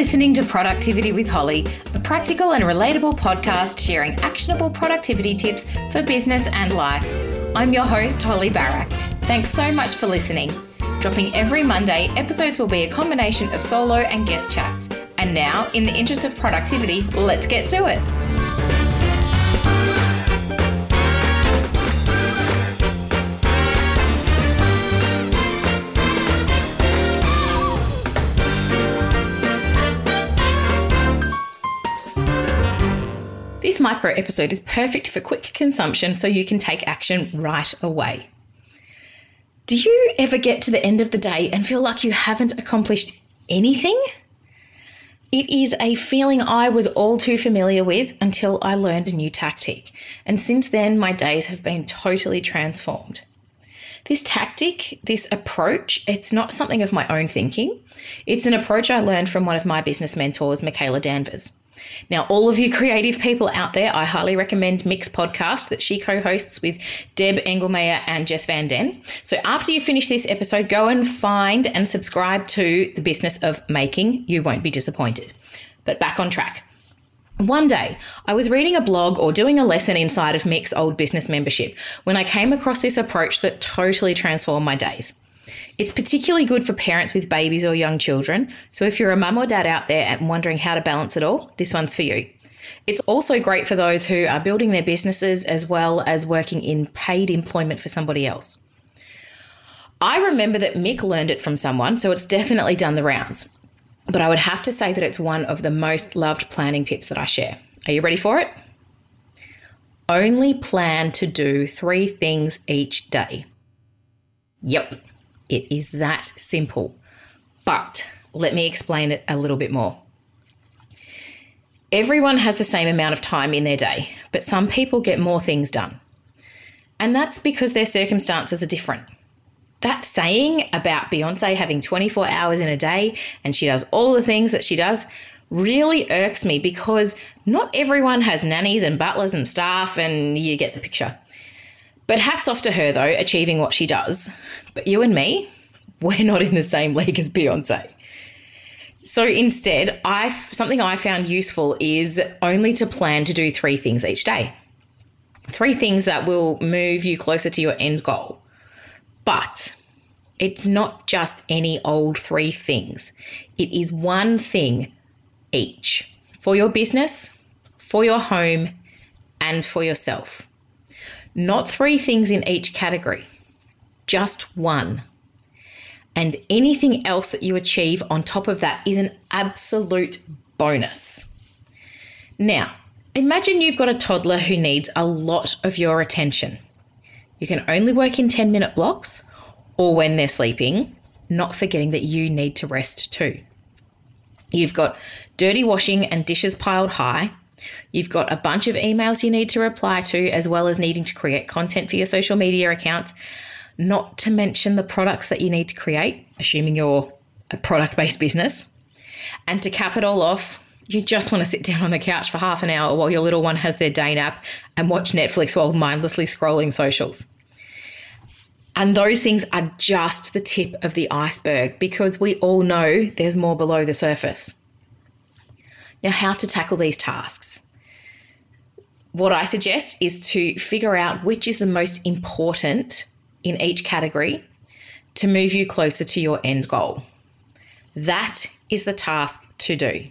listening to Productivity with Holly, a practical and relatable podcast sharing actionable productivity tips for business and life. I'm your host, Holly Barak. Thanks so much for listening. Dropping every Monday, episodes will be a combination of solo and guest chats. And now, in the interest of productivity, let's get to it. This micro episode is perfect for quick consumption so you can take action right away. Do you ever get to the end of the day and feel like you haven't accomplished anything? It is a feeling I was all too familiar with until I learned a new tactic, and since then my days have been totally transformed. This tactic, this approach, it's not something of my own thinking. It's an approach I learned from one of my business mentors, Michaela Danvers. Now, all of you creative people out there, I highly recommend Mick's podcast that she co-hosts with Deb Engelmeyer and Jess Van Den. So after you finish this episode, go and find and subscribe to the business of making. You won't be disappointed. But back on track. One day, I was reading a blog or doing a lesson inside of Mick's old business membership when I came across this approach that totally transformed my days. It's particularly good for parents with babies or young children. So if you're a mum or dad out there and wondering how to balance it all, this one's for you. It's also great for those who are building their businesses as well as working in paid employment for somebody else. I remember that Mick learned it from someone, so it's definitely done the rounds. But I would have to say that it's one of the most loved planning tips that I share. Are you ready for it? Only plan to do three things each day. Yep, it is that simple. But let me explain it a little bit more. Everyone has the same amount of time in their day, but some people get more things done. And that's because their circumstances are different. That saying about Beyonce having 24 hours in a day and she does all the things that she does really irks me because not everyone has nannies and butlers and staff, and you get the picture. But hats off to her, though, achieving what she does. But you and me, we're not in the same league as Beyonce. So instead, I something I found useful is only to plan to do three things each day. Three things that will move you closer to your end goal. But it's not just any old three things. It is one thing each for your business, for your home, and for yourself. Not three things in each category, just one. And anything else that you achieve on top of that is an absolute bonus. Now, imagine you've got a toddler who needs a lot of your attention. You can only work in 10 minute blocks or when they're sleeping, not forgetting that you need to rest too. You've got dirty washing and dishes piled high, You've got a bunch of emails you need to reply to, as well as needing to create content for your social media accounts, not to mention the products that you need to create, assuming you're a product based business. And to cap it all off, you just want to sit down on the couch for half an hour while your little one has their day nap and watch Netflix while mindlessly scrolling socials. And those things are just the tip of the iceberg because we all know there's more below the surface. Now, how to tackle these tasks? What I suggest is to figure out which is the most important in each category to move you closer to your end goal. That is the task to do.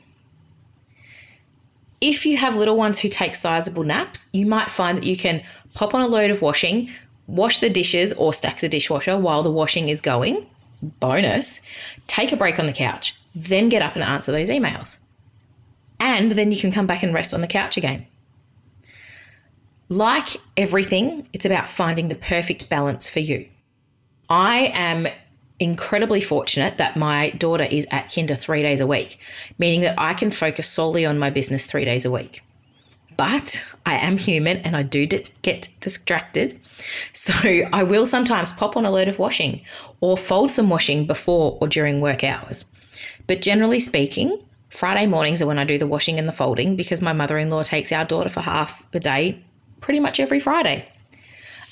If you have little ones who take sizable naps, you might find that you can pop on a load of washing, wash the dishes or stack the dishwasher while the washing is going. Bonus, take a break on the couch, then get up and answer those emails and then you can come back and rest on the couch again. Like everything, it's about finding the perfect balance for you. I am incredibly fortunate that my daughter is at kinder three days a week, meaning that I can focus solely on my business three days a week. But I am human and I do get distracted. So I will sometimes pop on a load of washing or fold some washing before or during work hours. But generally speaking, Friday mornings are when I do the washing and the folding because my mother in law takes our daughter for half the day pretty much every Friday.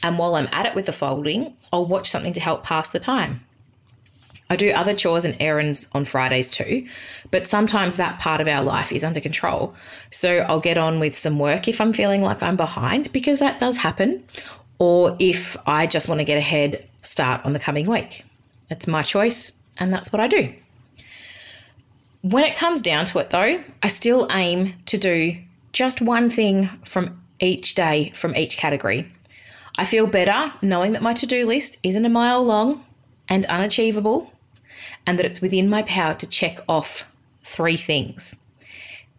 And while I'm at it with the folding, I'll watch something to help pass the time. I do other chores and errands on Fridays too, but sometimes that part of our life is under control. So I'll get on with some work if I'm feeling like I'm behind, because that does happen, or if I just want to get a head start on the coming week. It's my choice, and that's what I do. When it comes down to it, though, I still aim to do just one thing from each day from each category. I feel better knowing that my to do list isn't a mile long and unachievable and that it's within my power to check off three things.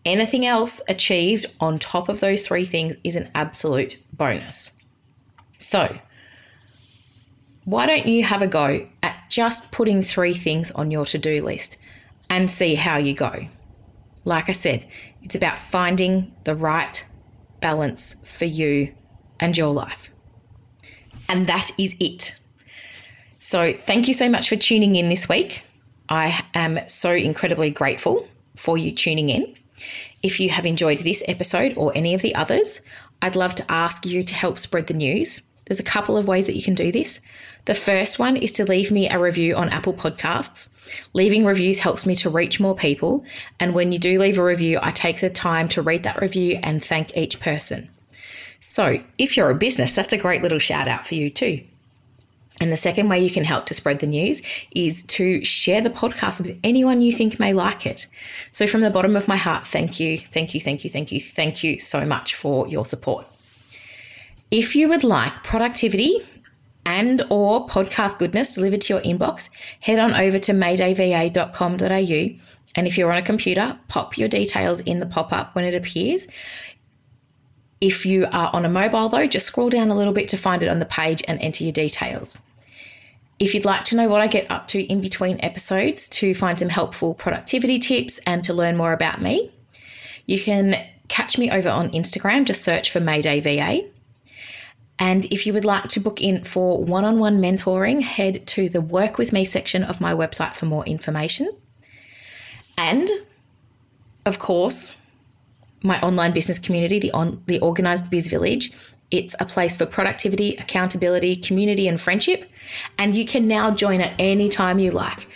Anything else achieved on top of those three things is an absolute bonus. So, why don't you have a go at just putting three things on your to do list and see how you go? Like I said, it's about finding the right balance for you and your life. And that is it. So, thank you so much for tuning in this week. I am so incredibly grateful for you tuning in. If you have enjoyed this episode or any of the others, I'd love to ask you to help spread the news. There's a couple of ways that you can do this. The first one is to leave me a review on Apple Podcasts. Leaving reviews helps me to reach more people. And when you do leave a review, I take the time to read that review and thank each person. So if you're a business, that's a great little shout out for you too. And the second way you can help to spread the news is to share the podcast with anyone you think may like it. So, from the bottom of my heart, thank you, thank you, thank you, thank you, thank you so much for your support. If you would like productivity and or podcast goodness delivered to your inbox, head on over to maydayva.com.au and if you're on a computer, pop your details in the pop-up when it appears. If you are on a mobile though, just scroll down a little bit to find it on the page and enter your details. If you'd like to know what I get up to in between episodes to find some helpful productivity tips and to learn more about me, you can catch me over on Instagram. Just search for Mayday VA. And if you would like to book in for one on one mentoring, head to the Work With Me section of my website for more information. And of course, my online business community, the, on, the Organised Biz Village, it's a place for productivity, accountability, community, and friendship. And you can now join at any time you like.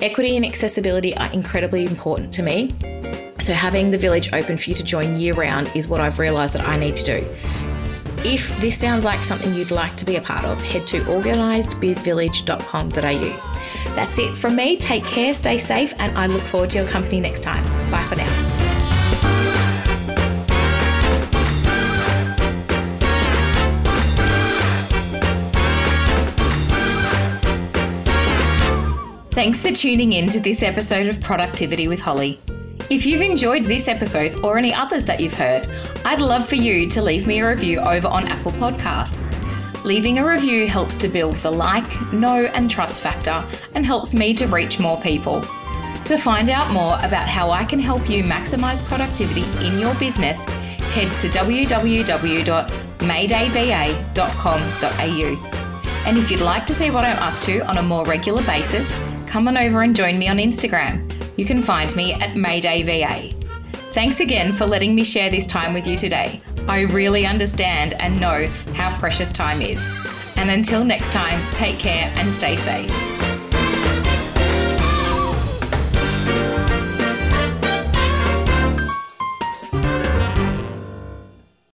Equity and accessibility are incredibly important to me. So, having the village open for you to join year round is what I've realised that I need to do. If this sounds like something you'd like to be a part of, head to organisedbizvillage.com.au. That's it from me. Take care, stay safe, and I look forward to your company next time. Bye for now. Thanks for tuning in to this episode of Productivity with Holly. If you've enjoyed this episode or any others that you've heard, I'd love for you to leave me a review over on Apple Podcasts. Leaving a review helps to build the like, know, and trust factor and helps me to reach more people. To find out more about how I can help you maximize productivity in your business, head to www.maydayva.com.au. And if you'd like to see what I'm up to on a more regular basis, come on over and join me on Instagram. You can find me at Mayday VA. Thanks again for letting me share this time with you today. I really understand and know how precious time is. And until next time, take care and stay safe.